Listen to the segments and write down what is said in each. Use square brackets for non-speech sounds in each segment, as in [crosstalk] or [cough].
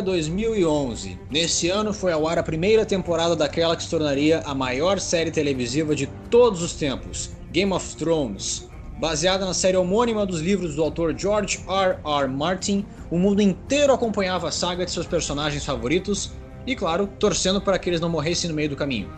era 2011. Nesse ano foi ao ar a primeira temporada daquela que se tornaria a maior série televisiva de todos os tempos, Game of Thrones. Baseada na série homônima dos livros do autor George R. R. Martin, o mundo inteiro acompanhava a saga de seus personagens favoritos e, claro, torcendo para que eles não morressem no meio do caminho.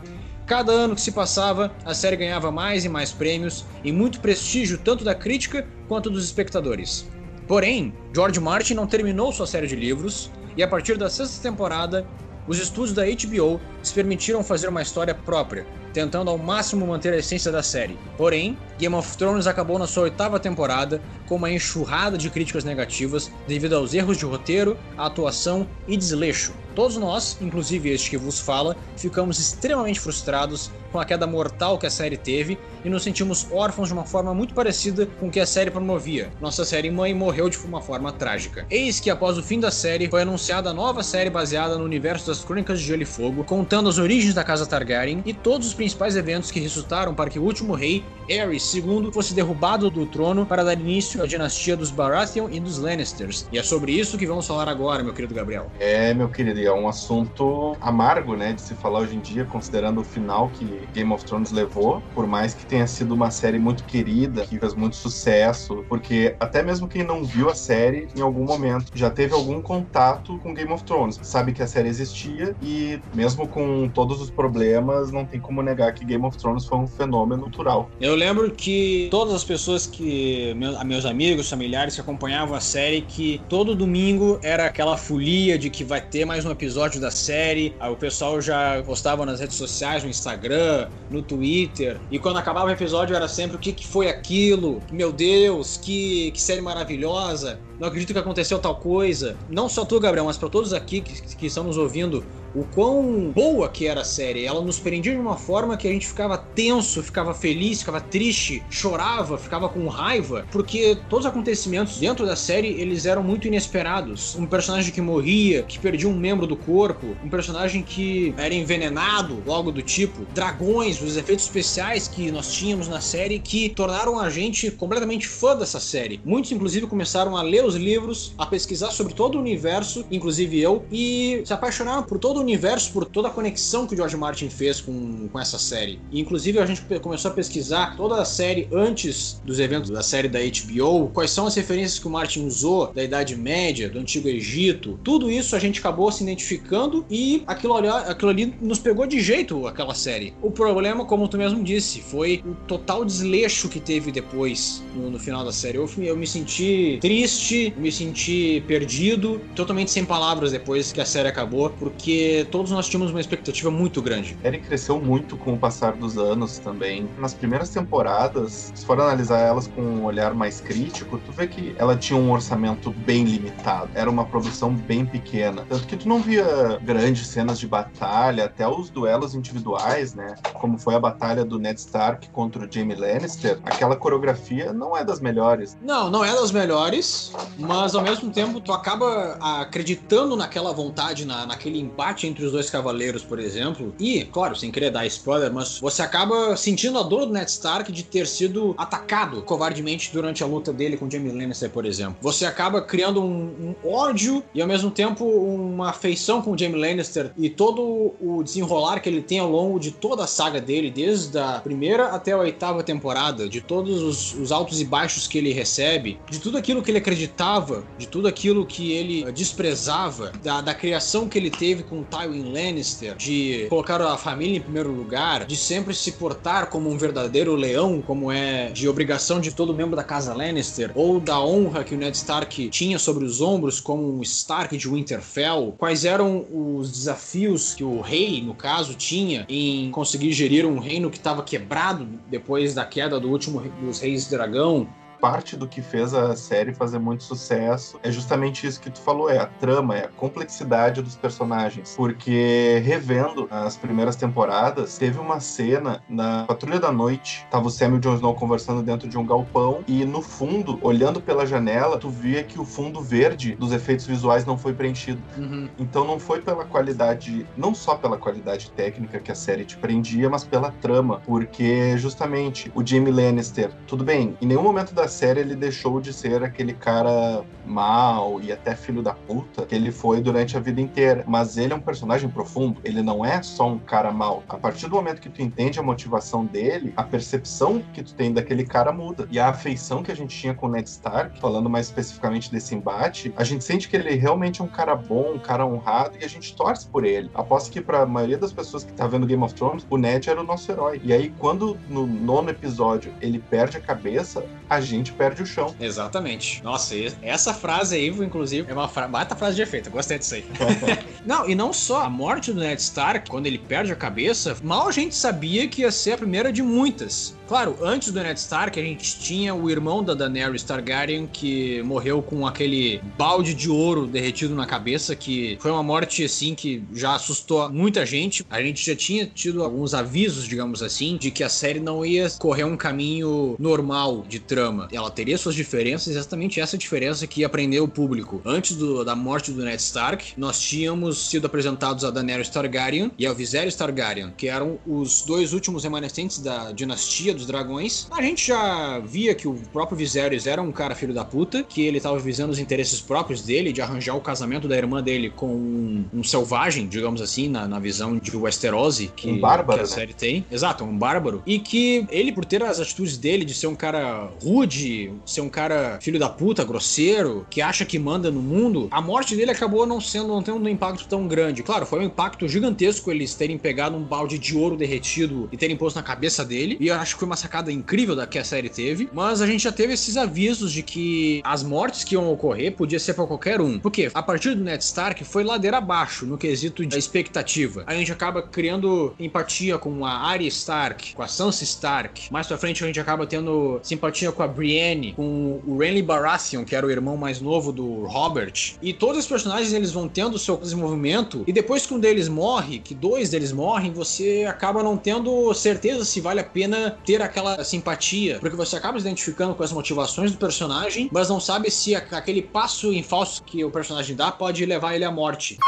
Cada ano que se passava, a série ganhava mais e mais prêmios e muito prestígio tanto da crítica quanto dos espectadores. Porém, George Martin não terminou sua série de livros e a partir da sexta temporada, os estúdios da HBO se permitiram fazer uma história própria, tentando ao máximo manter a essência da série. Porém, Game of Thrones acabou na sua oitava temporada com uma enxurrada de críticas negativas devido aos erros de roteiro, atuação e desleixo. Todos nós, inclusive este que vos fala, ficamos extremamente frustrados com a queda mortal que a série teve e nos sentimos órfãos de uma forma muito parecida com que a série promovia. Nossa série mãe morreu de uma forma trágica. Eis que após o fim da série foi anunciada a nova série baseada no universo das Crônicas de Gelo e Fogo, contando as origens da casa Targaryen e todos os principais eventos que resultaram para que o último rei, Aerys II, fosse derrubado do trono para dar início à dinastia dos Baratheon e dos Lannisters. E é sobre isso que vamos falar agora, meu querido Gabriel. É, meu querido, e é um assunto amargo, né, de se falar hoje em dia, considerando o final que Game of Thrones levou, por mais que tenha sido uma série muito querida, que fez muito sucesso, porque até mesmo quem não viu a série, em algum momento, já teve algum contato com Game of Thrones, sabe que a série existia e mesmo com todos os problemas, não tem como negar que Game of Thrones foi um fenômeno cultural. Eu lembro que todas as pessoas que, meus amigos, familiares que acompanhavam a série, que todo domingo era aquela folia de que vai ter mais um episódio da série, aí o pessoal já postava nas redes sociais, no Instagram, no Twitter. E quando acabava o episódio era sempre o que, que foi aquilo? Meu Deus, que, que série maravilhosa! Não acredito que aconteceu tal coisa. Não só tu, Gabriel, mas para todos aqui que, que estão nos ouvindo, o quão boa que era a série. Ela nos prendia de uma forma que a gente ficava tenso, ficava feliz, ficava triste, chorava, ficava com raiva, porque todos os acontecimentos dentro da série eles eram muito inesperados. Um personagem que morria, que perdia um membro do corpo, um personagem que era envenenado, algo do tipo, dragões, os efeitos especiais que nós tínhamos na série que tornaram a gente completamente fã dessa série. Muitos inclusive começaram a ler os livros, a pesquisar sobre todo o universo, inclusive eu, e se apaixonaram por todo o universo, por toda a conexão que o George Martin fez com, com essa série. E, inclusive, a gente começou a pesquisar toda a série antes dos eventos da série da HBO, quais são as referências que o Martin usou da Idade Média, do Antigo Egito. Tudo isso a gente acabou se identificando e aquilo ali, aquilo ali nos pegou de jeito, aquela série. O problema, como tu mesmo disse, foi o total desleixo que teve depois, no, no final da série. Eu, eu me senti triste, me senti perdido, totalmente sem palavras depois que a série acabou, porque todos nós tínhamos uma expectativa muito grande. A série cresceu muito com o passar dos anos também. Nas primeiras temporadas, se for analisar elas com um olhar mais crítico, tu vê que ela tinha um orçamento bem limitado. Era uma produção bem pequena. Tanto que tu não via grandes cenas de batalha, até os duelos individuais, né? Como foi a batalha do Ned Stark contra o Jaime Lannister. Aquela coreografia não é das melhores. Não, não é das melhores, mas ao mesmo tempo tu acaba acreditando naquela vontade, na, naquele embate entre os dois cavaleiros, por exemplo, e, claro, sem querer dar spoiler, mas você acaba sentindo a dor do Ned Stark de ter sido atacado covardemente durante a luta dele com Jaime Lannister, por exemplo. Você acaba criando um, um ódio e ao mesmo tempo uma afeição com Jaime Lannister e todo o desenrolar que ele tem ao longo de toda a saga dele, desde a primeira até a oitava temporada, de todos os, os altos e baixos que ele recebe, de tudo aquilo que ele acreditava, de tudo aquilo que ele desprezava, da, da criação que ele teve com Tywin Lannister, de colocar a família em primeiro lugar, de sempre se portar como um verdadeiro leão, como é de obrigação de todo membro da casa Lannister, ou da honra que o Ned Stark tinha sobre os ombros como um Stark de Winterfell, quais eram os desafios que o rei, no caso, tinha em conseguir gerir um reino que estava quebrado depois da queda do último dos reis dragão, parte do que fez a série fazer muito sucesso é justamente isso que tu falou, é a trama, é a complexidade dos personagens. Porque revendo as primeiras temporadas, teve uma cena na Patrulha da Noite, tava o Samuel Jon Snow conversando dentro de um galpão e no fundo, olhando pela janela, tu via que o fundo verde dos efeitos visuais não foi preenchido. Uhum. Então não foi pela qualidade, não só pela qualidade técnica que a série te prendia, mas pela trama, porque justamente o Jamie Lannister, tudo bem, em nenhum momento da série ele deixou de ser aquele cara mal e até filho da puta que ele foi durante a vida inteira. Mas ele é um personagem profundo, ele não é só um cara mal. A partir do momento que tu entende a motivação dele, a percepção que tu tem daquele cara muda. E a afeição que a gente tinha com o Ned Stark, falando mais especificamente desse embate, a gente sente que ele realmente é um cara bom, um cara honrado e a gente torce por ele. Aposto que para a maioria das pessoas que tá vendo Game of Thrones, o Ned era o nosso herói. E aí quando no nono episódio ele perde a cabeça, a gente perde o chão. Exatamente. Nossa, essa frase aí, inclusive, é uma fra... bata frase de efeito. Eu gostei disso aí. [laughs] não, e não só a morte do Ned Stark, quando ele perde a cabeça, mal a gente sabia que ia ser a primeira de muitas. Claro, antes do Ned Stark, a gente tinha o irmão da Daenerys Targaryen que morreu com aquele balde de ouro derretido na cabeça, que foi uma morte assim que já assustou muita gente. A gente já tinha tido alguns avisos, digamos assim, de que a série não ia correr um caminho normal de trama. Ela teria suas diferenças, exatamente essa diferença que ia prender o público. Antes do, da morte do Ned Stark, nós tínhamos sido apresentados a Daenerys Targaryen e a Viserys Targaryen, que eram os dois últimos remanescentes da dinastia dos Dragões. A gente já via que o próprio Viserys era um cara filho da puta, que ele tava visando os interesses próprios dele, de arranjar o casamento da irmã dele com um, um selvagem, digamos assim, na, na, visão de Westerosi, que, um bárbaro, que a né? série tem. Exato, um bárbaro. E que ele, por ter as atitudes dele de ser um cara rude, ser um cara filho da puta, grosseiro, que acha que manda no mundo, a morte dele acabou não sendo, não tendo um impacto tão grande. Claro, foi um impacto gigantesco eles terem pegado um balde de ouro derretido e terem posto na cabeça dele. E eu acho que foi uma sacada incrível da que a série teve. Mas a gente já teve esses avisos de que as mortes que iam ocorrer podia ser para qualquer um. Porque a partir do Ned Stark foi ladeira abaixo no quesito de expectativa. A gente acaba criando empatia com a Arya Stark, com a Sansa Stark. Mais pra frente a gente acaba tendo simpatia com a Brienne, com o Renly Baratheon, que era o irmão mais novo do Robert. E todos os personagens eles vão tendo o seu desenvolvimento. E depois que um deles morre, que dois deles morrem, você acaba não tendo certeza se vale a pena ter aquela simpatia, porque você acaba se identificando com as motivações do personagem, mas não sabe se aquele passo em falso que o personagem dá pode levar ele à morte.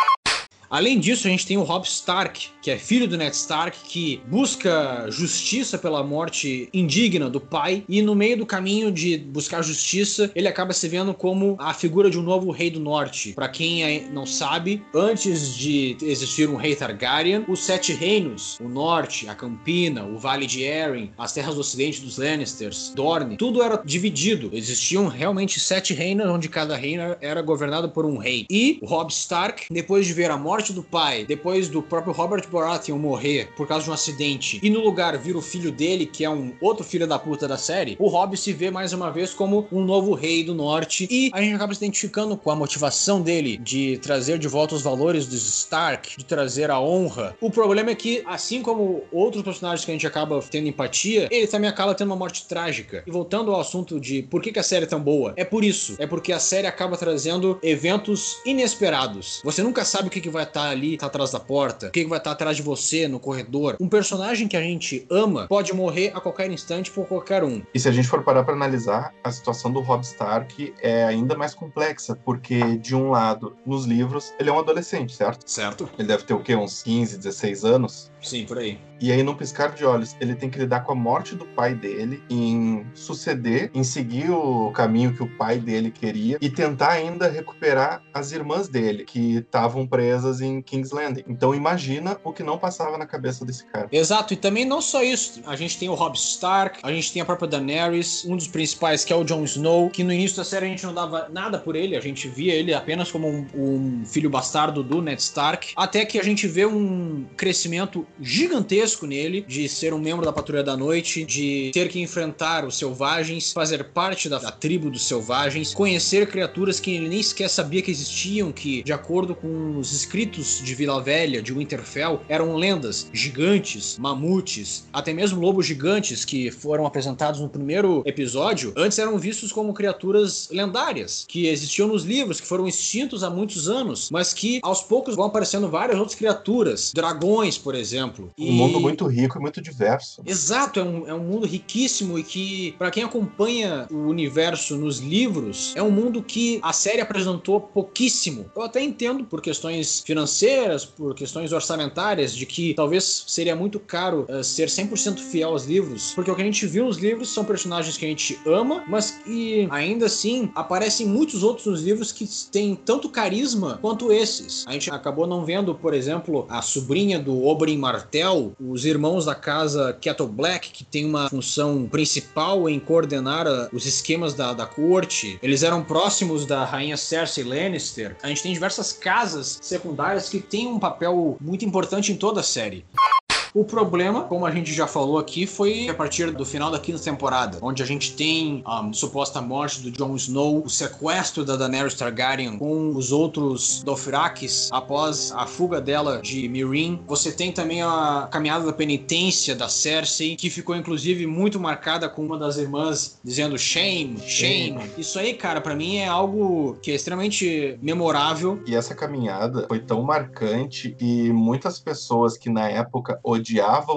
Além disso, a gente tem o Robb Stark, que é filho do Ned Stark, que busca justiça pela morte indigna do pai, e no meio do caminho de buscar justiça, ele acaba se vendo como a figura de um novo rei do norte. Para quem não sabe, antes de existir um rei Targaryen, os Sete Reinos, o norte, a Campina, o Vale de Arryn, as terras do ocidente dos Lannisters, Dorne, tudo era dividido. Existiam realmente sete reinos, onde cada reino era governado por um rei. E o Robb Stark, depois de ver a morte do pai, depois do próprio Robert Baratheon morrer por causa de um acidente, e no lugar vir o filho dele, que é um outro filho da puta da série, o Robb se vê mais uma vez como um novo rei do norte, e a gente acaba se identificando com a motivação dele de trazer de volta os valores dos Stark, de trazer a honra. O problema é que, assim como outros personagens que a gente acaba tendo empatia, ele também acaba tendo uma morte trágica. E voltando ao assunto de por que, que a série é tão boa, é por isso. É porque a série acaba trazendo eventos inesperados. Você nunca sabe o que, que vai estar ali, tá atrás da porta, o que, que vai estar atrás de você no corredor. Um personagem que a gente ama pode morrer a qualquer instante por qualquer um. E se a gente for parar para analisar, a situação do Robb Stark é ainda mais complexa, porque de um lado, nos livros, ele é um adolescente, certo? Certo? Ele deve ter o quê? Uns 15, 16 anos? Sim, por aí. E aí, num piscar de olhos, ele tem que lidar com a morte do pai dele, em suceder, em seguir o caminho que o pai dele queria e tentar ainda recuperar as irmãs dele, que estavam presas em King's Landing. Então, imagina o que não passava na cabeça desse cara. Exato, e também não só isso. A gente tem o Robb Stark, a gente tem a própria Daenerys, um dos principais que é o Jon Snow, que no início da série a gente não dava nada por ele, a gente via ele apenas como um, um filho bastardo do Ned Stark, até que a gente vê um crescimento gigantesco nele, de ser um membro da Patrulha da Noite, de ter que enfrentar os selvagens, fazer parte da, da tribo dos selvagens, conhecer criaturas que ele nem sequer sabia que existiam, que, de acordo com os escritos de Vila Velha, de Winterfell, eram lendas, gigantes, mamutes, até mesmo lobos gigantes que foram apresentados no primeiro episódio, antes eram vistos como criaturas lendárias, que existiam nos livros, que foram extintos há muitos anos, mas que aos poucos vão aparecendo várias outras criaturas, dragões, por exemplo. O mundo mundo muito rico e muito diverso. Exato, é um, é um mundo riquíssimo e que, para quem acompanha o universo nos livros, é um mundo que a série apresentou pouquíssimo. Eu até entendo por questões financeiras, por questões orçamentárias, de que talvez seria muito caro uh, ser 100% fiel aos livros, porque o que a gente viu nos livros são personagens que a gente ama, mas que ainda assim aparecem muitos outros nos livros que têm tanto carisma quanto esses. A gente acabou não vendo, por exemplo, a sobrinha do Oberyn Martell, os irmãos da casa Kettle Black, que tem uma função principal em coordenar a, os esquemas da, da corte. Eles eram próximos da rainha Cersei Lannister. A gente tem diversas casas secundárias que têm um papel muito importante em toda a série. O problema, como a gente já falou aqui, foi a partir do final da quinta temporada, onde a gente tem a suposta morte do Jon Snow, o sequestro da Daenerys Targaryen com os outros Dothrakis após a fuga dela de Meereen. Você tem também a caminhada da penitência da Cersei, que ficou inclusive muito marcada com uma das irmãs dizendo shame, shame. Sim. Isso aí, cara, para mim é algo que é extremamente memorável. E essa caminhada foi tão marcante e muitas pessoas que na época odiavam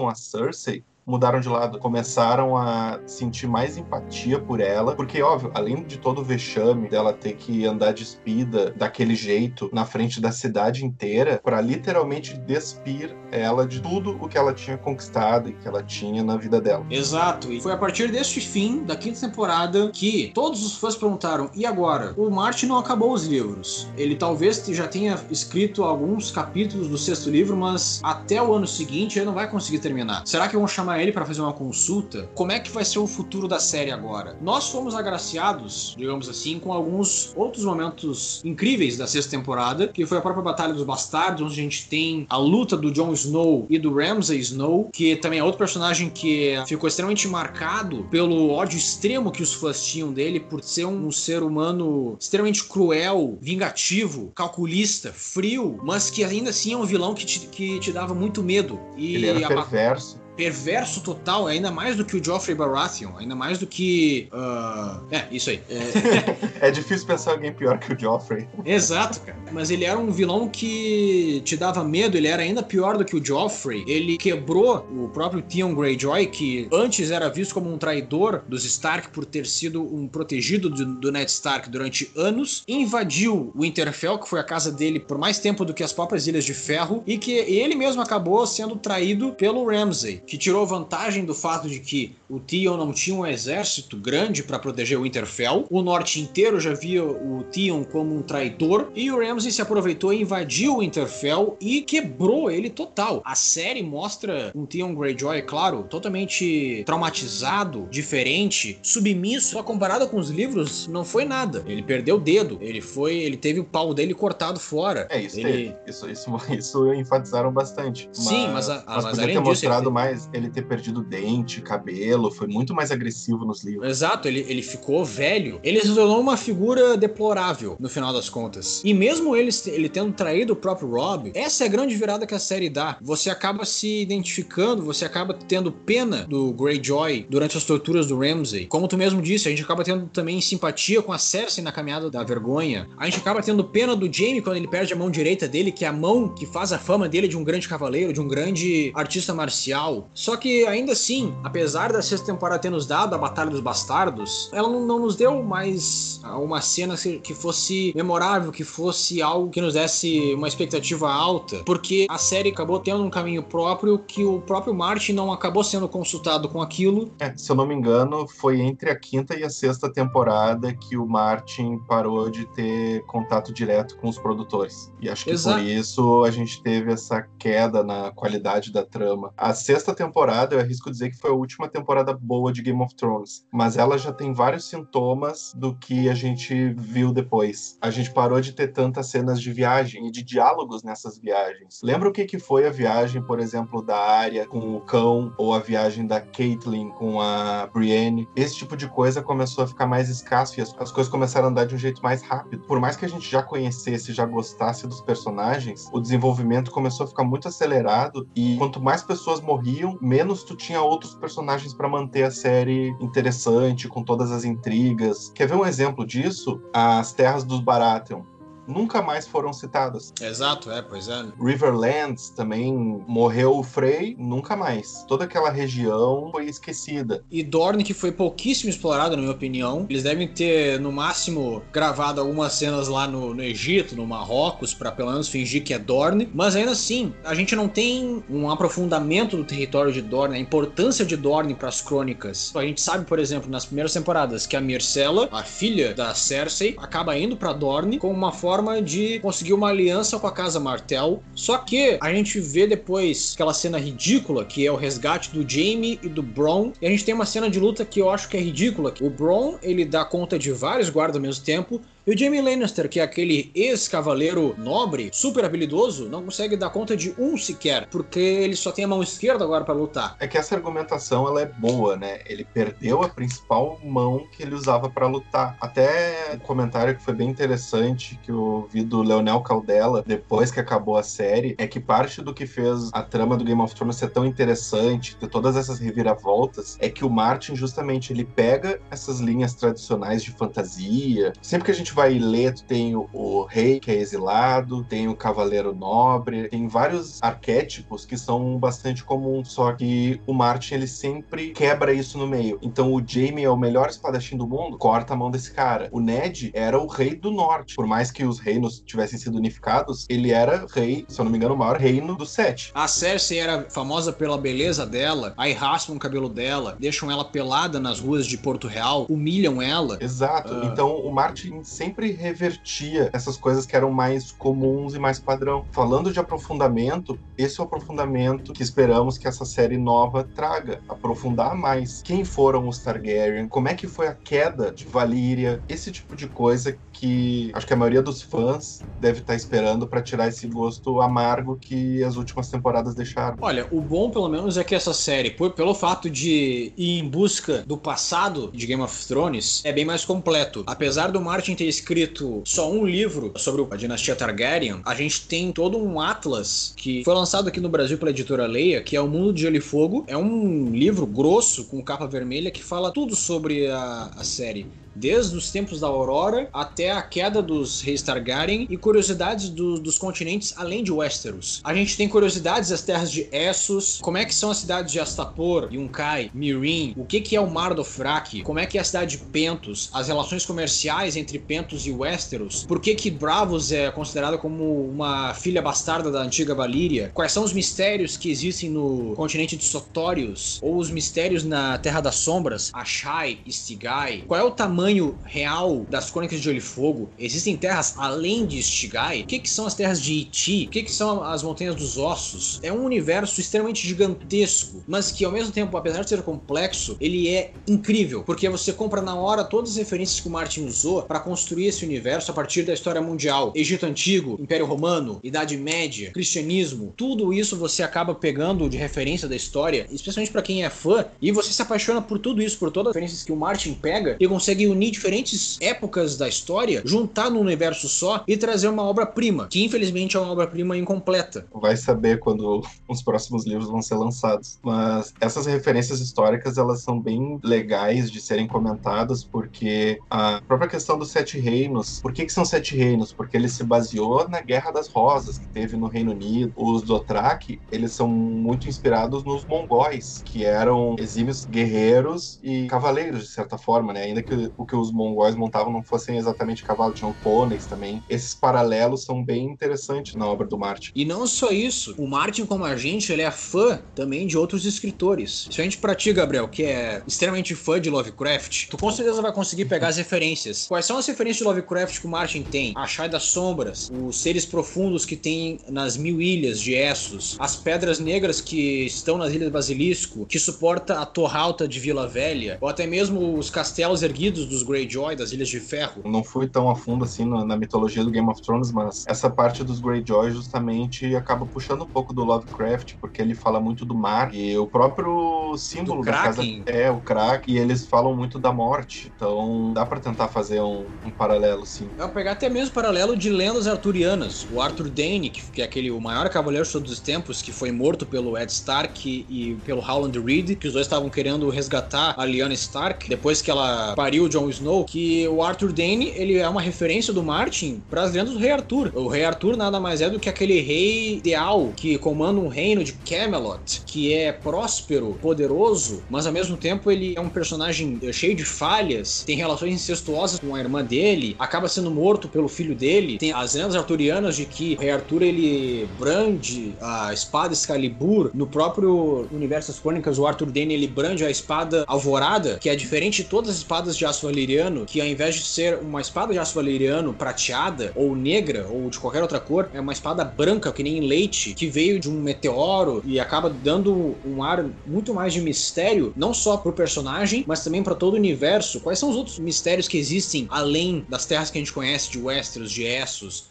a Cersei mudaram de lado, começaram a sentir mais empatia por ela, porque, óbvio, além de todo o vexame dela ter que andar despida daquele jeito na frente da cidade inteira, para literalmente despir ela de tudo o que ela tinha conquistado e que ela tinha na vida dela. Exato, e foi a partir deste fim da quinta temporada que todos os fãs perguntaram: e agora? O Martin não acabou os livros. Ele talvez já tenha escrito alguns capítulos do sexto livro, mas até o ano seguinte ele não vai conseguir terminar. Será que vão chamar ele para fazer uma consulta, como é que vai ser o futuro da série agora? Nós fomos agraciados, digamos assim, com alguns outros momentos incríveis da sexta temporada, que foi a própria Batalha dos Bastardos, onde a gente tem a luta do Jon Snow e do Ramsay Snow, que também é outro personagem que ficou extremamente marcado pelo ódio extremo que os fãs tinham dele por ser um ser humano extremamente cruel, vingativo, calculista, frio, mas que ainda assim é um vilão que te, que te dava muito medo. E Ele era perverso perverso total, ainda mais do que o Joffrey Baratheon, ainda mais do que. Uh... É, isso aí. É... [laughs] é difícil pensar alguém pior que o Joffrey. [laughs] Exato, cara. Mas ele era um vilão que te dava medo, ele era ainda pior do que o Joffrey. Ele quebrou o próprio Theon Greyjoy, que antes era visto como um traidor dos Stark por ter sido um protegido do, do Ned Stark durante anos, invadiu o Winterfell, que foi a casa dele por mais tempo do que as próprias Ilhas de Ferro, e que ele mesmo acabou sendo traído pelo Ramsay que tirou vantagem do fato de que o Theon não tinha um exército grande para proteger o Winterfell. O norte inteiro já via o Theon como um traidor e o Ramsay se aproveitou e invadiu o Winterfell e quebrou ele total. A série mostra um Theon Greyjoy, claro, totalmente traumatizado, diferente, submisso. Só comparado com os livros, não foi nada. Ele perdeu o dedo, ele foi, ele teve o pau dele cortado fora. É isso, ele... isso, isso, [laughs] isso enfatizaram bastante. Sim, mas, mas, mas, mas além ter mostrado mais mais ele ter perdido dente, cabelo, foi muito mais agressivo nos livros. Exato, ele, ele ficou velho. Ele se tornou uma figura deplorável, no final das contas. E mesmo ele, ele tendo traído o próprio Rob, essa é a grande virada que a série dá. Você acaba se identificando, você acaba tendo pena do Greyjoy durante as torturas do Ramsay. Como tu mesmo disse, a gente acaba tendo também simpatia com a Cersei na caminhada da vergonha. A gente acaba tendo pena do Jaime quando ele perde a mão direita dele, que é a mão que faz a fama dele de um grande cavaleiro, de um grande artista marcial. Só que ainda assim, apesar da sexta temporada ter nos dado a Batalha dos Bastardos, ela não, não nos deu mais uma cena que fosse memorável, que fosse algo que nos desse uma expectativa alta, porque a série acabou tendo um caminho próprio que o próprio Martin não acabou sendo consultado com aquilo. É, se eu não me engano, foi entre a quinta e a sexta temporada que o Martin parou de ter contato direto com os produtores. E acho que Exato. por isso a gente teve essa queda na qualidade da trama. A sexta temporada, eu arrisco dizer que foi a última temporada boa de Game of Thrones, mas ela já tem vários sintomas do que a gente viu depois. A gente parou de ter tantas cenas de viagem e de diálogos nessas viagens. Lembra o que, que foi a viagem, por exemplo, da Arya com o cão ou a viagem da Caitlyn com a Brienne? Esse tipo de coisa começou a ficar mais escasso e as, as coisas começaram a andar de um jeito mais rápido. Por mais que a gente já conhecesse, já gostasse dos personagens, o desenvolvimento começou a ficar muito acelerado e quanto mais pessoas morriam, menos tu tinha outros personagens para manter a série interessante, com todas as intrigas. Quer ver um exemplo disso? As Terras dos Baratheon. Nunca mais foram citadas. Exato, é, pois é. Riverlands também morreu o Frey, nunca mais. Toda aquela região foi esquecida. E Dorne, que foi pouquíssimo explorado, na minha opinião. Eles devem ter, no máximo, gravado algumas cenas lá no, no Egito, no Marrocos, para pelo menos fingir que é Dorne. Mas ainda assim, a gente não tem um aprofundamento do território de Dorne, a importância de Dorne para as crônicas. A gente sabe, por exemplo, nas primeiras temporadas, que a Myrcella, a filha da Cersei, acaba indo para Dorne como uma forma de conseguir uma aliança com a casa Martell. Só que a gente vê depois aquela cena ridícula que é o resgate do Jaime e do Bronn. E a gente tem uma cena de luta que eu acho que é ridícula. O Bronn, ele dá conta de vários guardas ao mesmo tempo e o Jamie Lannister, que é aquele ex-cavaleiro nobre, super habilidoso, não consegue dar conta de um sequer, porque ele só tem a mão esquerda agora para lutar. É que essa argumentação ela é boa, né? Ele perdeu a principal mão que ele usava para lutar. Até um comentário que foi bem interessante que eu vi do Leonel Caldela depois que acabou a série é que parte do que fez a trama do Game of Thrones ser tão interessante, ter todas essas reviravoltas, é que o Martin justamente ele pega essas linhas tradicionais de fantasia. Sempre que a gente vai ler, tu tem o, o, rei que é exilado, tem o cavaleiro nobre, tem vários arquétipos que são bastante comuns, só que o Martin ele sempre quebra isso no meio. Então o Jaime é o melhor espadachim do mundo, corta a mão desse cara. O Ned era o rei do norte, por mais que os reinos tivessem sido unificados, ele era rei, se eu não me engano, o maior reino do sete. A Cersei era famosa pela beleza dela, aí raspam o cabelo dela, deixam ela pelada nas ruas de Porto Real, humilham ela. Exato. Uh... Então o Martin sempre sempre revertia essas coisas que eram mais comuns e mais padrão. Falando de aprofundamento, esse é o aprofundamento que esperamos que essa série nova traga. Aprofundar mais quem foram os Targaryen, como é que foi a queda de Valíria, esse tipo de coisa que acho que a maioria dos fãs deve estar esperando para tirar esse gosto amargo que as últimas temporadas deixaram. Olha, o bom pelo menos é que essa série, por, pelo fato de ir em busca do passado de Game of Thrones, é bem mais completo. Apesar do Martin ter escrito só um livro sobre a dinastia Targaryen, a gente tem todo um atlas que foi lançado aqui no Brasil pela editora Leia, que é O Mundo de Gelo e Fogo. É um livro grosso com capa vermelha que fala tudo sobre a, a série desde os tempos da Aurora até a queda dos reis Targaryen e curiosidades do, dos continentes além de Westeros. A gente tem curiosidades das terras de Essos, como é que são as cidades de Astapor, Yunkai, Mirin, o que, que é o Mar do Fraki, como é que é a cidade de Pentos, as relações comerciais entre Pentos e Westeros, por que que Bravos é considerada como uma filha bastarda da antiga Valíria, quais são os mistérios que existem no continente de Sotórios, ou os mistérios na Terra das Sombras, Ashai, Stigai, qual é o tamanho tamanho real das Crônicas de Gelo e Fogo? Existem terras além de Stigai? O que, que são as terras de Iti? O que, que são as Montanhas dos Ossos? É um universo extremamente gigantesco, mas que ao mesmo tempo, apesar de ser complexo, ele é incrível, porque você compra na hora todas as referências que o Martin usou para construir esse universo a partir da história mundial. Egito Antigo, Império Romano, Idade Média, Cristianismo, tudo isso você acaba pegando de referência da história, especialmente para quem é fã, e você se apaixona por tudo isso, por todas as referências que o Martin pega e consegue unir diferentes épocas da história, juntar num universo só e trazer uma obra-prima, que infelizmente é uma obra-prima incompleta. Vai saber quando [laughs] os próximos livros vão ser lançados. Mas essas referências históricas, elas são bem legais de serem comentadas, porque a própria questão dos Sete Reinos, por que, que são Sete Reinos? Porque ele se baseou na Guerra das Rosas, que teve no Reino Unido. Os Dothraki, eles são muito inspirados nos mongóis, que eram exímios guerreiros e cavaleiros, de certa forma, né? Ainda que o que os mongóis montavam não fossem exatamente cavalos, tinham pôneis também. Esses paralelos são bem interessantes na obra do Martin. E não só isso, o Martin, como a gente, ele é fã também de outros escritores. Se a gente pra ti, Gabriel, que é extremamente fã de Lovecraft, tu com certeza vai conseguir pegar as referências. Quais são as referências de Lovecraft que o Martin tem? A Chai das Sombras, os seres profundos que tem nas mil ilhas de Essos, as pedras negras que estão nas ilhas Basilisco, que suporta a torre alta de Vila Velha, ou até mesmo os castelos erguidos dos Greyjoy, das Ilhas de Ferro. Não fui tão a fundo assim na, na mitologia do Game of Thrones, mas essa parte dos Greyjoy justamente acaba puxando um pouco do Lovecraft, porque ele fala muito do mar e o próprio símbolo da casa é o Kraken, e eles falam muito da morte. Então dá para tentar fazer um, um, paralelo, sim. É pegar até mesmo paralelo de lendas arturianas. O Arthur Dane, que é aquele o maior cavaleiro de todos os tempos, que foi morto pelo Ed Stark e, e pelo Howland Reed, que os dois estavam querendo resgatar a Lyanna Stark depois que ela pariu o Jon Snow que o Arthur Dane ele é uma referência do Martin para as lendas do Rei Arthur. O Rei Arthur nada mais é do que aquele rei ideal que comanda um reino de Camelot, que é próspero, poderoso, mas ao mesmo tempo ele é um personagem cheio de falhas, tem relações incestuosas com a irmã dele, acaba sendo morto pelo filho dele. Tem as lendas arturianas de que o Rei Arthur ele brande a espada Excalibur no próprio universo das crônicas, o Arthur Dane ele brande a espada Alvorada, que é diferente de todas as espadas de aço valeriano, que ao invés de ser uma espada de aço valeriano prateada ou negra ou de qualquer outra cor, é uma espada branca que nem leite, que veio de um meteoro e acaba dando um ar muito mais de mistério, não só pro personagem, mas também para todo o universo. Quais são os outros mistérios que existem além das terras que a gente conhece de Westeros, de Essos?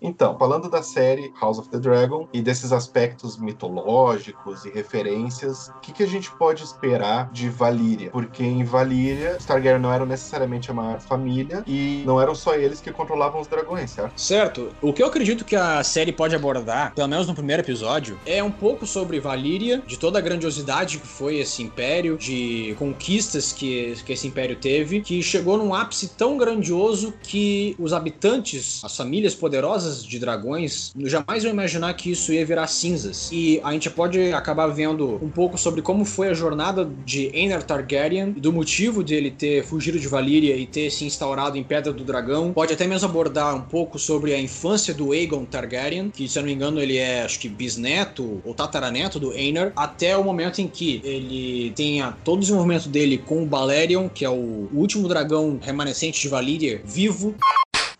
Então, falando da série House of the Dragon e desses aspectos mitológicos e referências, o que, que, a gente pode esperar de Valíria? Porque em Valíria, os Targaryen não eram necessariamente a maior família e não eram só eles que controlavam os dragões, certo? Certo. O que eu acredito que a série pode abordar, pelo menos no primeiro episódio, é um pouco sobre Valíria, de toda a grandiosidade que foi esse império, de conquistas que, que esse império teve, que chegou num ápice tão grandioso que os habitantes, as famílias poderosas, de dragões, jamais iam imaginar que isso ia virar cinzas. E a gente pode acabar vendo um pouco sobre como foi a jornada de Aener Targaryen do motivo de ele ter fugido de Valyria e ter se instaurado em Pedra do Dragão. Pode até mesmo abordar um pouco sobre a infância do Aegon Targaryen, que se eu não me engano ele é, acho que bisneto ou tataraneto do Aener, até o momento em que ele tenha todo o desenvolvimento dele com o Balerion, que é o último dragão remanescente de Valyria, vivo.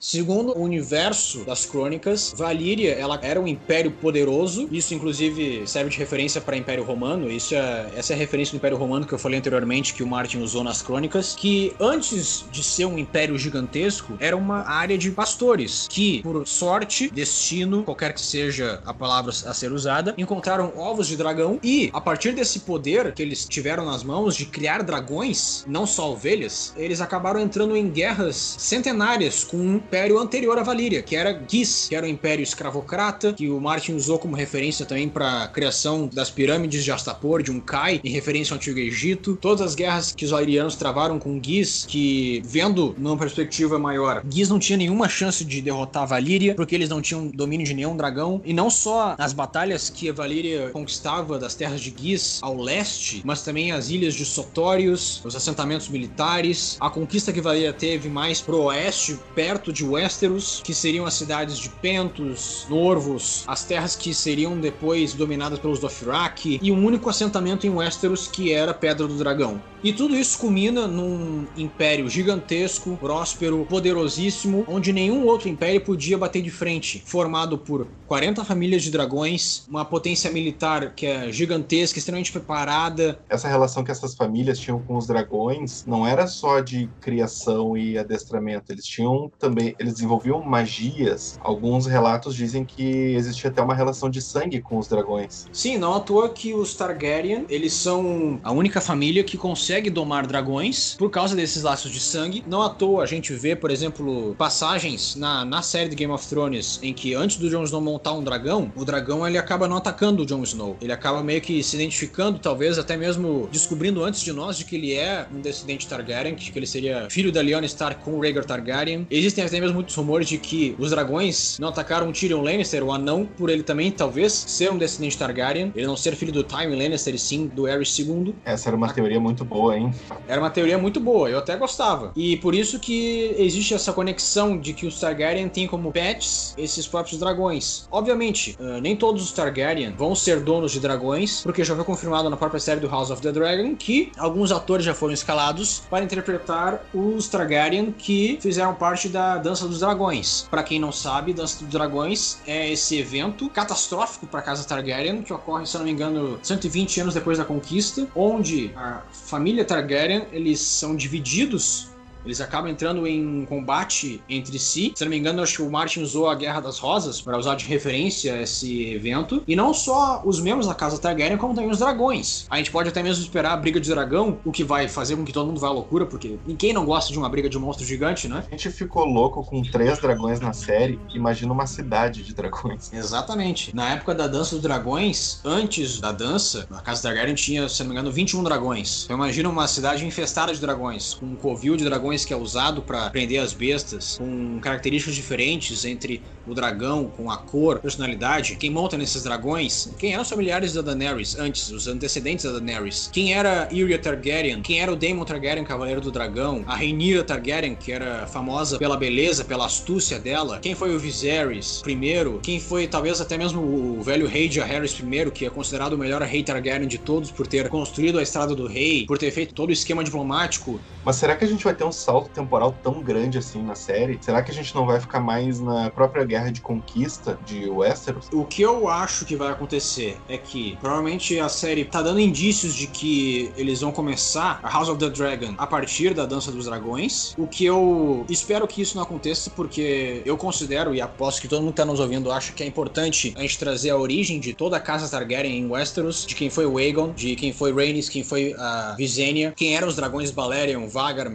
Segundo o universo das crônicas, Valíria ela era um império poderoso. Isso inclusive serve de referência para o Império Romano. Isso é, essa é a referência do Império Romano que eu falei anteriormente que o Martin usou nas crônicas, que antes de ser um império gigantesco, era uma área de pastores que, por sorte, destino, qualquer que seja a palavra a ser usada, encontraram ovos de dragão e a partir desse poder que eles tiveram nas mãos de criar dragões, não só ovelhas, eles acabaram entrando em guerras centenárias com império anterior a Valíria, que era Gis, que era o império escravocrata, que o Martin usou como referência também para a criação das pirâmides de Astapor, de Unkai, em referência ao Antigo Egito. Todas as guerras que os valirianos travaram com Gis, que vendo numa perspectiva maior, Gis não tinha nenhuma chance de derrotar a Valíria, porque eles não tinham domínio de nenhum dragão. E não só as batalhas que a Valíria conquistava das terras de Gis ao leste, mas também as ilhas de Sotórios, os assentamentos militares, a conquista que Valíria teve mais pro oeste, perto de de Westeros, que seriam as cidades de Pentos, Norvos, as terras que seriam depois dominadas pelos Dothraki, e um único assentamento em Westeros que era Pedra do Dragão. E tudo isso culmina num império gigantesco, próspero, poderosíssimo, onde nenhum outro império podia bater de frente, formado por 40 famílias de dragões, uma potência militar que é gigantesca, extremamente preparada. Essa relação que essas famílias tinham com os dragões não era só de criação e adestramento, eles tinham também eles desenvolviam magias. Alguns relatos dizem que existia até uma relação de sangue com os dragões. Sim, não à toa que os Targaryen, eles são a única família que consegue domar dragões por causa desses laços de sangue. Não à toa a gente vê, por exemplo, passagens na, na série de Game of Thrones em que antes do Jon Snow montar um dragão, o dragão ele acaba não atacando o Jon Snow. Ele acaba meio que se identificando, talvez até mesmo descobrindo antes de nós de que ele é um descendente Targaryen, que ele seria filho da Lyanna Stark com o Rhaegar Targaryen. Existem até mesmo muitos rumores de que os dragões não atacaram Tyrion Lannister, o anão, por ele também, talvez, ser um descendente Targaryen. Ele não ser filho do Tywin Lannister, e sim do Aerys II. Essa era uma teoria muito boa, hein? Era uma teoria muito boa, eu até gostava. E por isso que existe essa conexão de que os Targaryen têm como pets esses próprios dragões. Obviamente, uh, nem todos os Targaryen vão ser donos de dragões, porque já foi confirmado na própria série do House of the Dragon que alguns atores já foram escalados para interpretar os Targaryen que fizeram parte da Dança dos Dragões. Para quem não sabe, Dança dos Dragões é esse evento catastrófico para a casa Targaryen que ocorre, se não me engano, 120 anos depois da conquista, onde a família Targaryen eles são divididos Eles acabam entrando em combate entre si. Se não me engano, acho que o Martin usou a Guerra das Rosas para usar de referência esse evento. E não só os membros da Casa Targaryen, como também os dragões. A gente pode até mesmo esperar a briga de dragão, o que vai fazer com que todo mundo vá à loucura, porque ninguém não gosta de uma briga de um monstro gigante, né? A gente ficou louco com três dragões na série. Imagina uma cidade de dragões. Exatamente. Na época da Dança dos Dragões, antes da dança, a Casa Targaryen tinha, se não me engano, 21 dragões. Então imagina uma cidade infestada de dragões, com um covil de dragões que é usado para prender as bestas, com características diferentes entre o dragão, com a cor, personalidade. Quem monta nesses dragões? Quem eram os familiares da Daenerys antes, os antecedentes da Daenerys? Quem era Irya Targaryen? Quem era o Daemon Targaryen, Cavaleiro do Dragão? A Rhaenyra Targaryen, que era famosa pela beleza, pela astúcia dela? Quem foi o Viserys primeiro? Quem foi talvez até mesmo o velho rei de Harris I, que é considerado o melhor rei Targaryen de todos por ter construído a Estrada do Rei, por ter feito todo o esquema diplomático? Mas será que a gente vai ter um salto temporal tão grande assim na série? Será que a gente não vai ficar mais na própria guerra de conquista de Westeros? O que eu acho que vai acontecer é que provavelmente a série tá dando indícios de que eles vão começar a House of the Dragon a partir da Dança dos Dragões. O que eu espero que isso não aconteça porque eu considero e aposto que todo mundo que tá nos ouvindo acha que é importante a gente trazer a origem de toda a casa Targaryen em Westeros, de quem foi o Aegon, de quem foi Rhaenys, quem foi a Visenya, quem eram os dragões Balerion, Vagar,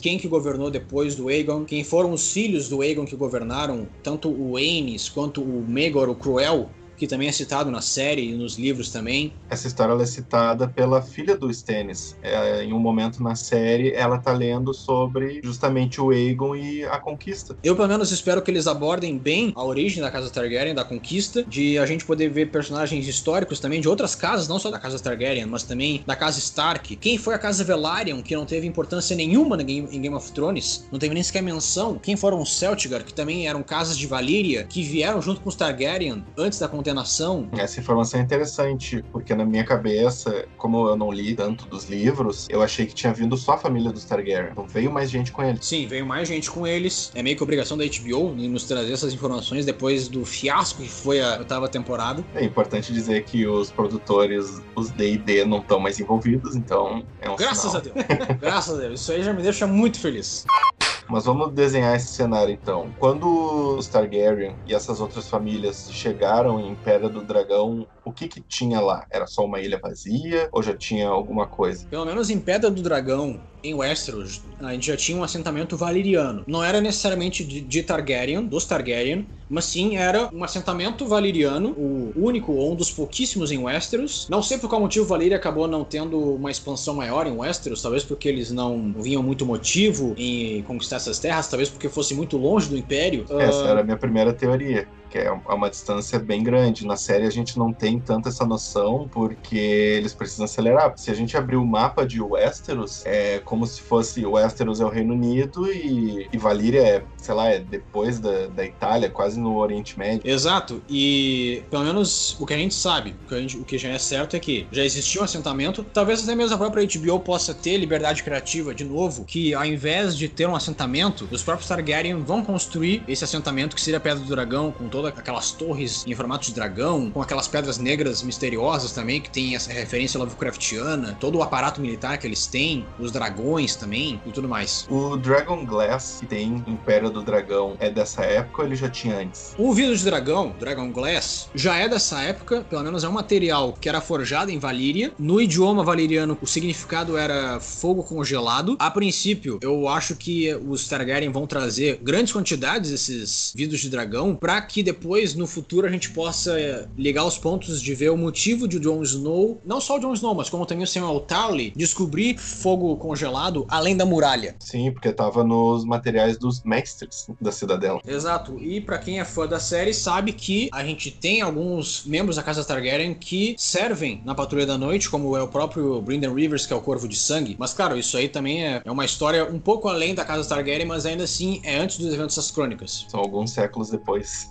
Quem que governou depois do Aegon, quem foram os filhos do Aegon que governaram tanto o Aenys quanto o Megor, o Cruel, que também é citado na série e nos livros também. Essa história é citada pela filha do Stannis. É, em um momento na série, ela tá lendo sobre justamente o Aegon e a conquista. Eu, pelo menos, espero que eles abordem bem a origem da Casa Targaryen, da conquista, de a gente poder ver personagens históricos também de outras casas, não só da Casa Targaryen, mas também da Casa Stark. Quem foi a Casa Velaryon, que não teve importância nenhuma em Game of Thrones, não teve nem sequer menção. Quem foram os Celtigar, que também eram casas de Valíria, que vieram junto com os Targaryen antes da condenação. Essa informação é interessante, porque na minha cabeça, como eu não li tanto dos livros, eu achei que tinha vindo só a família dos Targaryen. Não veio mais gente com eles. Sim, veio mais gente com eles. É meio que obrigação da HBO nos trazer essas informações depois do fiasco que foi a oitava temporada. É importante dizer que os produtores, os D&D, não estão mais envolvidos, então é um Graças sinal. a Deus. Graças a Deus. Isso aí já me deixa muito feliz. Mas vamos desenhar esse cenário então. Quando os Targaryen e essas outras famílias chegaram em Pedra do Dragão, o que que tinha lá? Era só uma ilha vazia ou já tinha alguma coisa? Pelo menos em Pedra do Dragão, em Westeros, a gente já tinha um assentamento valiriano. Não era necessariamente de, de Targaryen, dos Targaryen, mas sim era um assentamento valiriano, o único ou um dos pouquíssimos em Westeros. Não sei por qual motivo Valyria acabou não tendo uma expansão maior em Westeros, talvez porque eles não vinham muito motivo em conquistar essas terras, talvez porque fosse muito longe do Império. Essa Ah, era a minha primeira teoria. Que é uma distância bem grande. Na série a gente não tem tanto essa noção porque eles precisam acelerar. Se a gente abrir o mapa de Westeros, é como se fosse Westeros é o Reino Unido e, e Valíria é, sei lá, é depois da, da Itália, quase no Oriente Médio. Exato, e pelo menos o que a gente sabe, o que, gente- o que já é certo é que já existia um assentamento, talvez até mesmo a própria HBO possa ter liberdade criativa de novo, que ao invés de ter um assentamento, os próprios Targaryen vão construir esse assentamento que seria a Pedra do Dragão, com todas aquelas torres em formato de dragão, com aquelas pedras negras misteriosas também, que tem essa referência Lovecraftiana, todo o aparato militar que eles têm, os dragões também e tudo mais. O Dragon Glass que tem Império do Dragão é dessa época ou ele já tinha antes? O vidro de dragão, Dragon Glass, já é dessa época, pelo menos é um material que era forjado em Valíria. No idioma valiriano, o significado era fogo congelado. A princípio, eu acho que os Targaryen vão trazer grandes quantidades desses vidros de dragão para que depois, no futuro, a gente possa ligar os pontos de ver o motivo de Jon Snow, não só o Jon Snow, mas como também o Samuel Tarly, descobrir fogo congelado além da muralha. Sim, porque tava nos materiais dos mestres da cidadela. Exato. E pra quem é fã da série sabe que a gente tem alguns membros da casa Targaryen que servem na Patrulha da Noite, como é o próprio Brynden Rivers, que é o Corvo de Sangue. Mas claro, isso aí também é é uma história um pouco além da casa Targaryen, mas ainda assim é antes dos eventos das crônicas. São alguns séculos depois.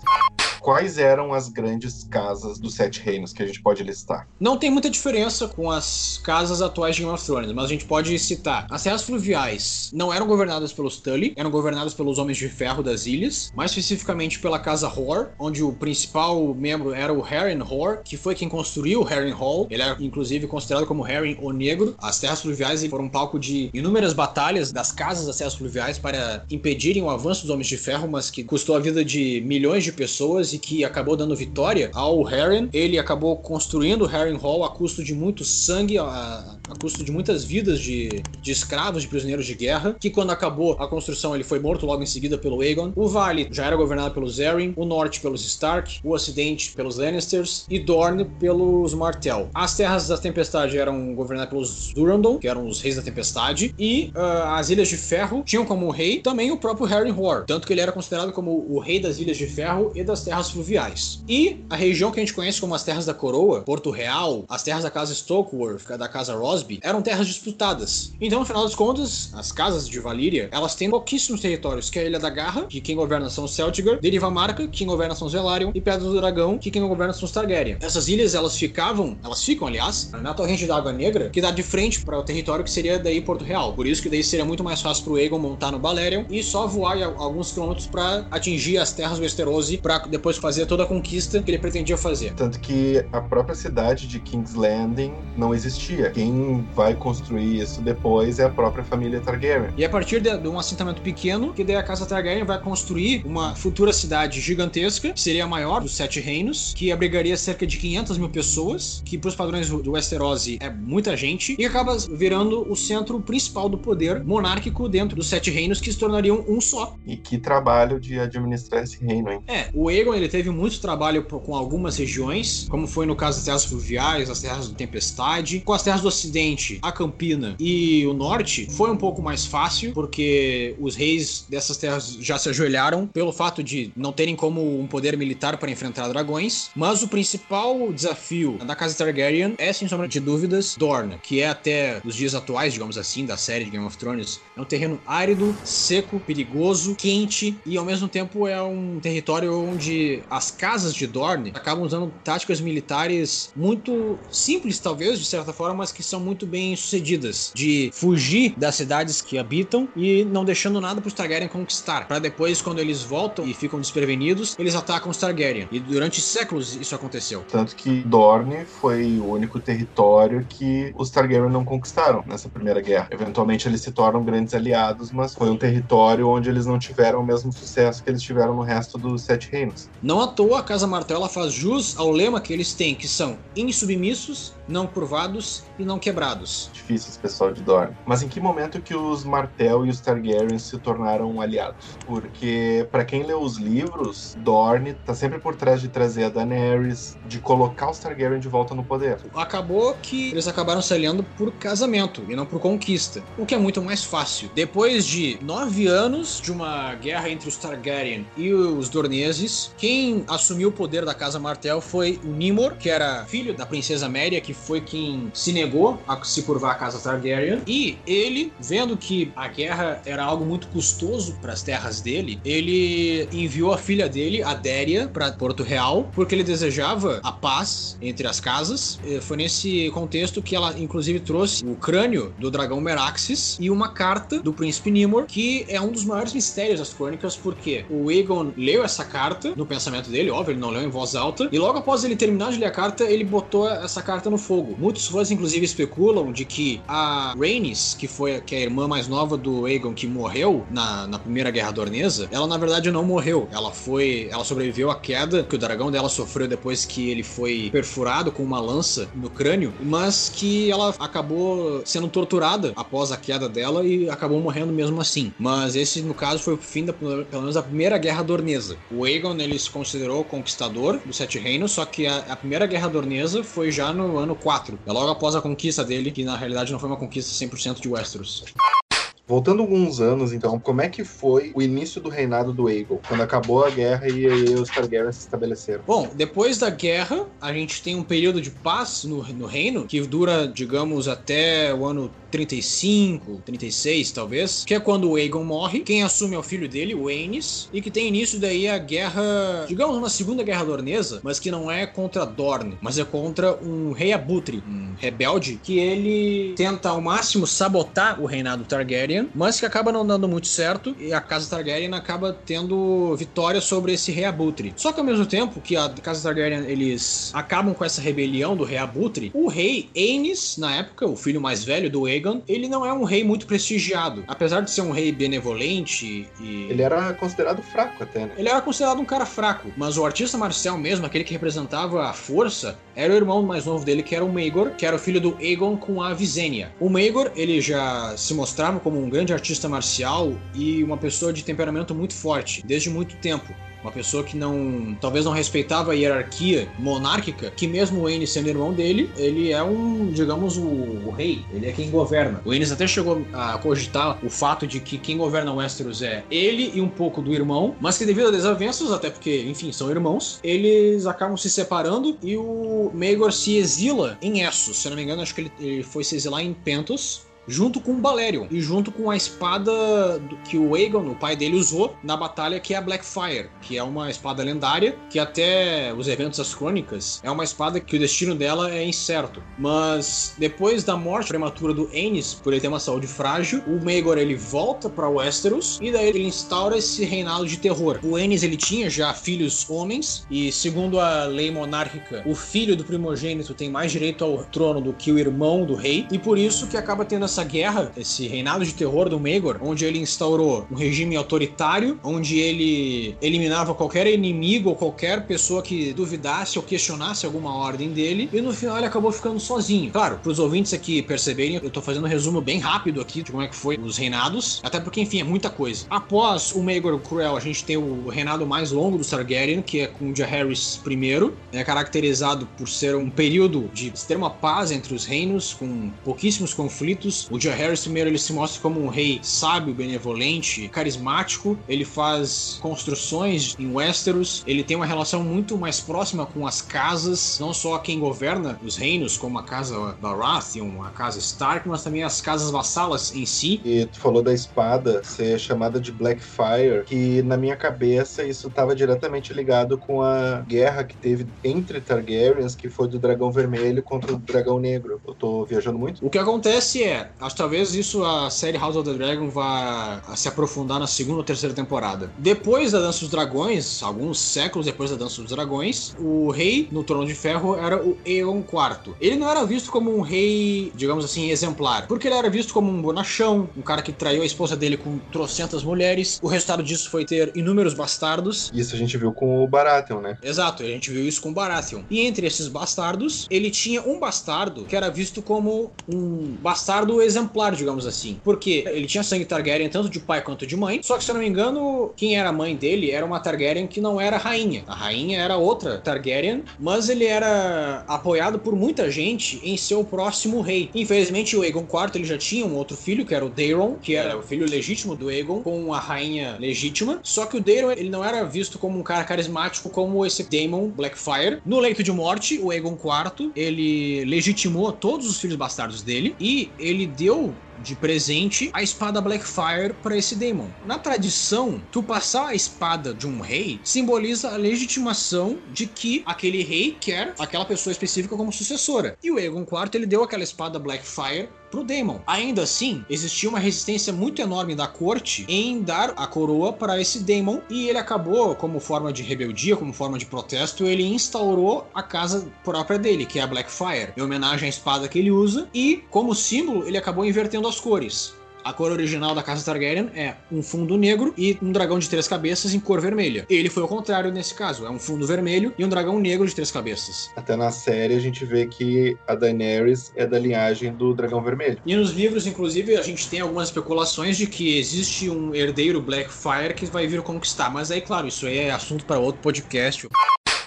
Quais eram as grandes casas dos Sete Reinos que a gente pode listar? Não tem muita diferença com as casas atuais de Game of Thrones, mas a gente pode citar. As terras fluviais não eram governadas pelos Tully, eram governadas pelos Homens de Ferro das Ilhas, mais especificamente pela Casa Hor, onde o principal membro era o Harren Hor, que foi quem construiu o Harren Hall. Ele é inclusive considerado como Harren o Negro. As terras fluviais foram palco de inúmeras batalhas das casas das terras fluviais para impedirem o avanço dos Homens de Ferro, mas que custou a vida de milhões de pessoas e que acabou dando vitória ao Harren. Ele acabou construindo o Harren Hall a custo de muito sangue, a, a custo de muitas vidas de, de escravos, de prisioneiros de guerra, que quando acabou a construção ele foi morto logo em seguida pelo Aegon. O Vale já era governado pelos Arryn, o Norte pelos Stark, o Ocidente pelos Lannisters e Dorne pelos Martell. As Terras da Tempestade eram governadas pelos Durandon, que eram os Reis da Tempestade, e uh, as Ilhas de Ferro tinham como rei também o próprio Harry Hoare, tanto que ele era considerado como o rei das Ilhas de Ferro e das Terras Fluviais. E a região que a gente conhece como as Terras da Coroa, Porto Real, as terras da Casa Stokeworth, da Casa Rosby, eram terras disputadas. Então, no final das contas, as casas de Valíria, elas têm pouquíssimos territórios, que é a Ilha da Garra, que quem governa são os Deriva Marca, que quem governa são os Velaryon, e Pedra do Dragão, que quem governa são os Targaryen. Essas ilhas, elas ficavam, elas ficam, aliás, na torrente da Água Negra, que dá de frente para o território que seria daí Porto Real. Por isso que daí seria muito mais fácil pro Aegon montar no Balerion e só voar alguns quilômetros para atingir as terras Westerosi para depois fazer toda a conquista que ele pretendia fazer. Tanto que a própria cidade de King's Landing não existia. Quem vai construir isso depois é a própria família Targaryen. E a partir de, de um assentamento pequeno, que daí a casa Targaryen vai construir uma futura cidade gigantesca, que seria a maior dos Sete Reinos, que abrigaria cerca de 500 mil pessoas, que para os padrões do Westerosi é muita gente, e acaba virando o centro principal do poder monárquico dentro dos Sete Reinos, que se tornariam um só. E que trabalho de administrar esse reino, hein? É, o Aegon ele teve muito trabalho com algumas regiões, como foi no caso das terras fluviais, as terras do Tempestade, com as terras do Ocidente, a Campina e o Norte, foi um pouco mais fácil, porque os reis dessas terras já se ajoelharam pelo fato de não terem como um poder militar para enfrentar dragões, mas o principal desafio da casa Targaryen é, sem sombra de dúvidas, Dorne, que é até os dias atuais, digamos assim, da série de Game of Thrones, é um terreno árido, seco, perigoso, quente e ao mesmo tempo é um território onde as casas de Dorne acabam usando táticas militares muito simples, talvez, de certa forma, mas que são muito bem sucedidas. De fugir das cidades que habitam e não deixando nada para os Targaryen conquistar. Para depois, quando eles voltam e ficam desprevenidos, eles atacam os Targaryen. E durante séculos isso aconteceu. Tanto que Dorne foi o único território que os Targaryen não conquistaram nessa primeira guerra. Eventualmente eles se tornam grandes aliados, mas foi um território onde eles não tiveram o mesmo sucesso que eles tiveram no resto dos Sete Reinos. Não à toa a Casa Martela faz jus ao lema que eles têm, que são insubmissos, não curvados e não quebrados. Difícil esse pessoal de Dorne. Mas em que momento que os Martell e os Targaryen se tornaram aliados? Porque para quem leu os livros, Dorne tá sempre por trás de trazer a Daenerys, de colocar os Targaryen de volta no poder. Acabou que eles acabaram se aliando por casamento e não por conquista, o que é muito mais fácil. Depois de nove anos de uma guerra entre os Targaryen e os Dorneses, quem assumiu o poder da Casa Martell foi o Nimor, que era filho da princesa Méria, que foi quem se negou a se curvar à Casa Targaryen. E ele, vendo que a guerra era algo muito custoso para as terras dele, ele enviou a filha dele, a Déria, para Porto Real, porque ele desejava a paz entre as casas. Foi nesse contexto que ela, inclusive, trouxe o crânio do dragão Meraxes e uma carta do príncipe Nimor, que é um dos maiores mistérios das crônicas, porque o Aegon leu essa carta no pensamento dele, óbvio, ele não leu em voz alta, e logo após ele terminar de ler a carta, ele botou essa carta no fogo. Muitos fãs, inclusive, especulam de que a Rhaenys, que foi que é a irmã mais nova do Aegon, que morreu na, na primeira guerra dornesa, ela na verdade não morreu. Ela foi. Ela sobreviveu à queda que o dragão dela sofreu depois que ele foi perfurado com uma lança no crânio, mas que ela acabou sendo torturada após a queda dela e acabou morrendo mesmo assim. Mas esse, no caso, foi o fim da, pelo menos, da primeira guerra dornesa. O Aegon ele se considerou conquistador dos Sete Reinos, só que a, a primeira guerra dornesa foi já no ano 4. É logo após a conquista dele, que na realidade não foi uma conquista 100% de Westeros. Voltando alguns anos, então, como é que foi o início do reinado do Aegon? Quando acabou a guerra e os Targaryen se estabeleceram? Bom, depois da guerra, a gente tem um período de paz no, no reino que dura, digamos, até o ano 35, 36 talvez, que é quando o Aegon morre. Quem assume é o filho dele, o Aenys, e que tem início daí a guerra, digamos, uma segunda guerra dornesa, mas que não é contra Dorne, mas é contra um rei abutre, um rebelde, que ele tenta ao máximo sabotar o reinado Targaryen, mas que acaba não dando muito certo e a casa Targaryen acaba tendo vitória sobre esse rei abutre. Só que ao mesmo tempo que a casa Targaryen eles acabam com essa rebelião do rei abutre, o rei Aenys, na época, o filho mais velho do Aegon, Aegon, ele não é um rei muito prestigiado. Apesar de ser um rei benevolente e. Ele era considerado fraco até, né? Ele era considerado um cara fraco. Mas o artista marcial mesmo, aquele que representava a força, era o irmão mais novo dele, que era o Maegor, que era o filho do Aegon com a Visenya. O Maegor, ele já se mostrava como um grande artista marcial e uma pessoa de temperamento muito forte, desde muito tempo uma pessoa que não talvez não respeitava a hierarquia monárquica, que mesmo o Aenys sendo irmão dele, ele é um, digamos, o, o, rei, ele é quem governa. O Aenys até chegou a cogitar o fato de que quem governa Westeros é ele e um pouco do irmão, mas que devido a desavenças, até porque, enfim, são irmãos, eles acabam se separando e o Maegor se exila em Essos. Se não me engano, acho que ele, ele foi se exilar em Pentos, junto com o Balerion e junto com a espada que o Aegon, o pai dele, usou na batalha que é a Blackfire, que é uma espada lendária que até os eventos das crônicas é uma espada que o destino dela é incerto. Mas depois da morte prematura do Aenys, por ele ter uma saúde frágil, o Maegor ele volta para Westeros e daí ele instaura esse reinado de terror. O Aenys ele tinha já filhos homens e segundo a lei monárquica, o filho do primogênito tem mais direito ao trono do que o irmão do rei e por isso que acaba tendo essa guerra, esse reinado de terror do Maegor, onde ele instaurou um regime autoritário, onde ele eliminava qualquer inimigo ou qualquer pessoa que duvidasse ou questionasse alguma ordem dele, e no final ele acabou ficando sozinho. Claro, para os ouvintes aqui perceberem, eu tô fazendo um resumo bem rápido aqui de como é que foi os reinados, até porque, enfim, é muita coisa. Após o Maegor Cruel, a gente tem o reinado mais longo do Targaryen, que é com o Jaehaerys I, é caracterizado por ser um período de extrema paz entre os reinos, com pouquíssimos conflitos, o John Harris primeiro ele se mostra como um rei sábio, benevolente, carismático. Ele faz construções em Westeros. Ele tem uma relação muito mais próxima com as casas, não só quem governa os reinos, como a casa Baratheon, a casa Stark, mas também as casas vassalas em si. E tu falou da espada ser chamada de Blackfire, que na minha cabeça isso estava diretamente ligado com a guerra que teve entre Targaryens, que foi do Dragão Vermelho contra o Dragão Negro. Eu tô viajando muito? O que acontece é, Acho que talvez isso a série House of the Dragon vá se aprofundar na segunda ou terceira temporada. Depois da Dança dos Dragões, alguns séculos depois da Dança dos Dragões, o rei no Trono de Ferro era o Aegon IV. Ele não era visto como um rei, digamos assim, exemplar, porque ele era visto como um bonachão, um cara que traiu a esposa dele com trocentas mulheres. O resultado disso foi ter inúmeros bastardos. Isso a gente viu com o Baratheon, né? Exato, a gente viu isso com o Baratheon. E entre esses bastardos, ele tinha um bastardo que era visto como um bastardo exemplar, digamos assim. Porque ele tinha sangue Targaryen tanto de pai quanto de mãe. Só que, se eu não me engano, quem era a mãe dele era uma Targaryen que não era rainha. A rainha era outra Targaryen, mas ele era apoiado por muita gente em ser o próximo rei. Infelizmente, o Aegon IV ele já tinha um outro filho, que era o Daeron, que era o filho legítimo do Aegon, com a rainha legítima. Só que o Daeron ele não era visto como um cara carismático como esse Daemon Blackfire. No leito de morte, o Aegon IV ele legitimou todos os filhos bastardos dele e ele deu de presente a espada Blackfire para esse Daemon. Na tradição, tu passar a espada de um rei simboliza a legitimação de que aquele rei quer aquela pessoa específica como sucessora. E o Aegon IV ele deu aquela espada Blackfire pro Daemon. Ainda assim, existia uma resistência muito enorme da corte em dar a coroa para esse Daemon e ele acabou, como forma de rebeldia, como forma de protesto, ele instaurou a casa própria dele, que é a Blackfire, em homenagem à espada que ele usa e, como símbolo, ele acabou invertendo as cores. A cor original da Casa Targaryen é um fundo negro e um dragão de três cabeças em cor vermelha. Ele foi o contrário nesse caso, é um fundo vermelho e um dragão negro de três cabeças. Até na série a gente vê que a Daenerys é da linhagem do dragão vermelho. E nos livros, inclusive, a gente tem algumas especulações de que existe um herdeiro Blackfire que vai vir conquistar, mas aí, claro, isso aí é assunto para outro podcast.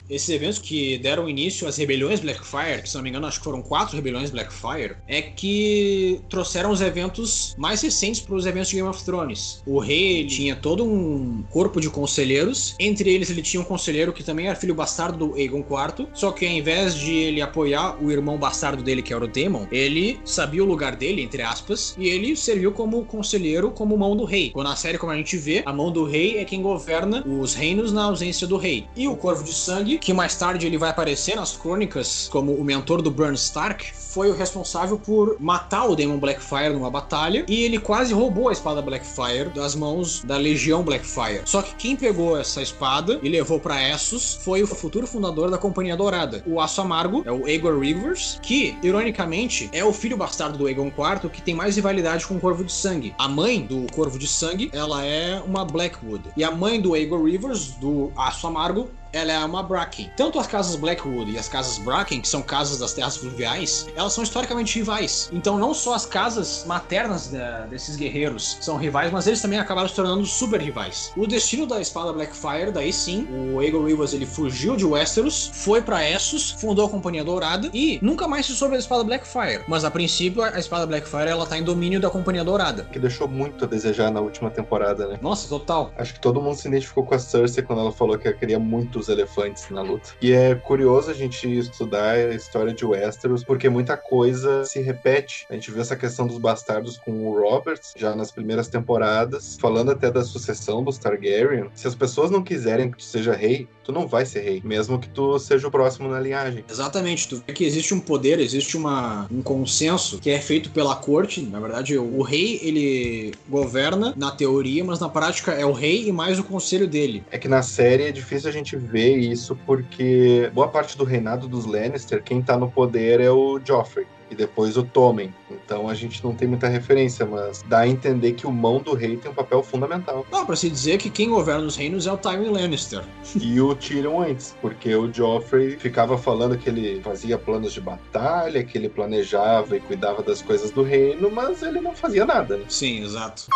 Esses eventos que deram início às rebeliões Blackfire, que se não me engano acho que foram quatro rebeliões Blackfire, é que trouxeram os eventos mais recentes para os eventos de Game of Thrones. O rei tinha todo um corpo de conselheiros, entre eles ele tinha um conselheiro que também era filho bastardo do Aegon IV, só que ao invés de ele apoiar o irmão bastardo dele, que era o Daemon, ele sabia o lugar dele, entre aspas, e ele serviu como conselheiro, como mão do rei. Quando na série, como a gente vê, a mão do rei é quem governa os reinos na ausência do rei. E o Corvo de Sangue, que mais tarde ele vai aparecer nas crônicas como o mentor do Bran Stark, foi o responsável por matar o Demon Blackfire numa batalha e ele quase roubou a espada Blackfire das mãos da Legião Blackfire. Só que quem pegou essa espada e levou para Essos foi o futuro fundador da Companhia Dourada, o Aço Amargo, é o Aegor Rivers, que, ironicamente, é o filho bastardo do Aegon IV que tem mais rivalidade com o Corvo de Sangue. A mãe do Corvo de Sangue, ela é uma Blackwood. E a mãe do Aegor Rivers, do Aço Amargo, ela é uma Bracken. Tanto as casas Blackwood e as casas Bracken, que são casas das terras fluviais, elas são historicamente rivais. Então, não só as casas maternas da, desses guerreiros são rivais, mas eles também acabaram se tornando super rivais. O destino da espada Blackfire, daí sim, o Aegon Rivers ele fugiu de Westeros, foi para Essos, fundou a Companhia Dourada e nunca mais se soube da espada Blackfire. Mas a princípio, a espada Blackfire ela tá em domínio da Companhia Dourada. Que deixou muito a desejar na última temporada, né? Nossa, total. Acho que todo mundo se identificou com a Cersei quando ela falou que ela queria muito os elefantes na luta. E é curioso a gente estudar a história de Westeros, porque muita coisa se repete. A gente viu essa questão dos bastardos com o Roberts já nas primeiras temporadas, falando até da sucessão dos Targaryen. Se as pessoas não quiserem que tu seja rei, tu não vai ser rei, mesmo que tu seja o próximo na linhagem. Exatamente, tu vê que existe um poder, existe uma, um consenso que é feito pela corte. Na verdade, o, o rei ele governa na teoria, mas na prática é o rei e mais o conselho dele. É que na série é difícil a gente ver isso porque boa parte do reinado dos Lannister, quem tá no poder é o Joffrey e depois o Tommen. Então a gente não tem muita referência, mas dá a entender que o mão do rei tem um papel fundamental. Dá pra se dizer que quem governa os reinos é o Tywin Lannister. E o Tyrion antes, porque o Joffrey ficava falando que ele fazia planos de batalha, que ele planejava e cuidava das coisas do reino, mas ele não fazia nada. Né? Sim, exato.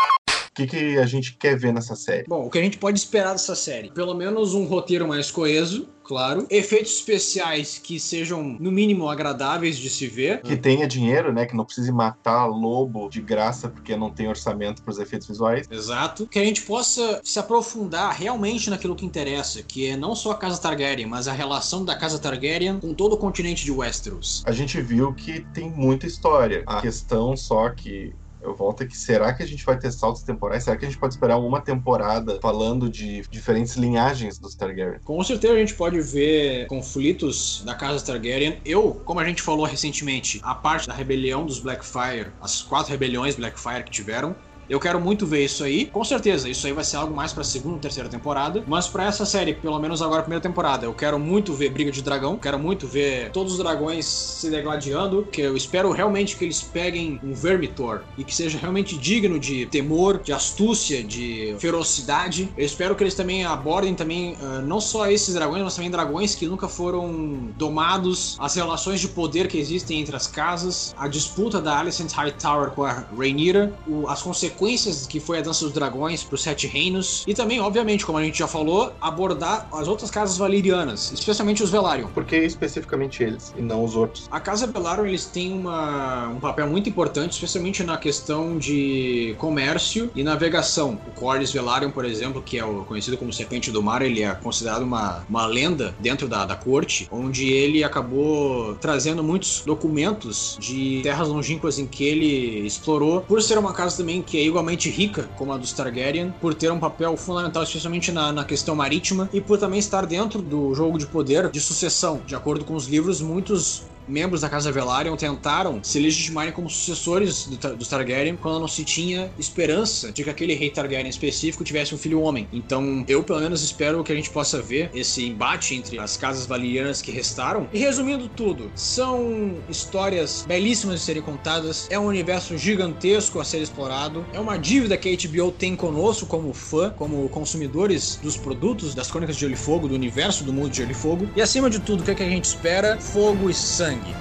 O que, que a gente quer ver nessa série? Bom, o que a gente pode esperar dessa série? Pelo menos um roteiro mais coeso, claro. Efeitos especiais que sejam, no mínimo, agradáveis de se ver. Que tenha dinheiro, né? Que não precise matar lobo de graça porque não tem orçamento para os efeitos visuais. Exato. Que a gente possa se aprofundar realmente naquilo que interessa, que é não só a Casa Targaryen, mas a relação da Casa Targaryen com todo o continente de Westeros. A gente viu que tem muita história. A questão só que eu volto aqui. Será que a gente vai ter saltos temporais? Será que a gente pode esperar uma temporada falando de diferentes linhagens dos Targaryen? Com certeza a gente pode ver conflitos da casa Targaryen. Eu, como a gente falou recentemente, a parte da rebelião dos Blackfire, as quatro rebeliões Blackfire que tiveram, eu quero muito ver isso aí. Com certeza, isso aí vai ser algo mais pra segunda, terceira temporada. Mas para essa série, pelo menos agora primeira temporada, eu quero muito ver Briga de Dragão. Quero muito ver todos os dragões se degladiando. Que eu espero realmente que eles peguem um Vermitor e que seja realmente digno de temor, de astúcia, de ferocidade. Eu espero que eles também abordem também uh, não só esses dragões, mas também dragões que nunca foram domados, as relações de poder que existem entre as casas, a disputa da Alicent Hightower com a Rhaenyra, o, as consequências consequências que foi a Dança dos Dragões para os Sete Reinos e também, obviamente, como a gente já falou, abordar as outras casas valerianas, especialmente os Velaryon. Por que especificamente eles e não os outros? A casa Velaryon eles têm uma, um papel muito importante, especialmente na questão de comércio e navegação. O Corlys Velaryon, por exemplo, que é o conhecido como Serpente do Mar, ele é considerado uma, uma lenda dentro da, da corte, onde ele acabou trazendo muitos documentos de terras longínquas em que ele explorou, por ser uma casa também que é igualmente rica como a dos Targaryen, por ter um papel fundamental, especialmente na, na questão marítima, e por também estar dentro do jogo de poder de sucessão. De acordo com os livros, muitos membros da Casa Velaryon tentaram se legitimarem como sucessores do, dos Targaryen quando não se tinha esperança de que aquele rei Targaryen específico tivesse um filho homem. Então, eu pelo menos espero que a gente possa ver esse embate entre as casas valerianas que restaram. E resumindo tudo, são histórias belíssimas de serem contadas, é um universo gigantesco a ser explorado, é uma dívida que a HBO tem conosco como fã, como consumidores dos produtos das Crônicas de Gelo e Fogo, do universo do mundo de Gelo e Fogo. E acima de tudo, o que, é que a gente espera? Fogo e sangue Танги.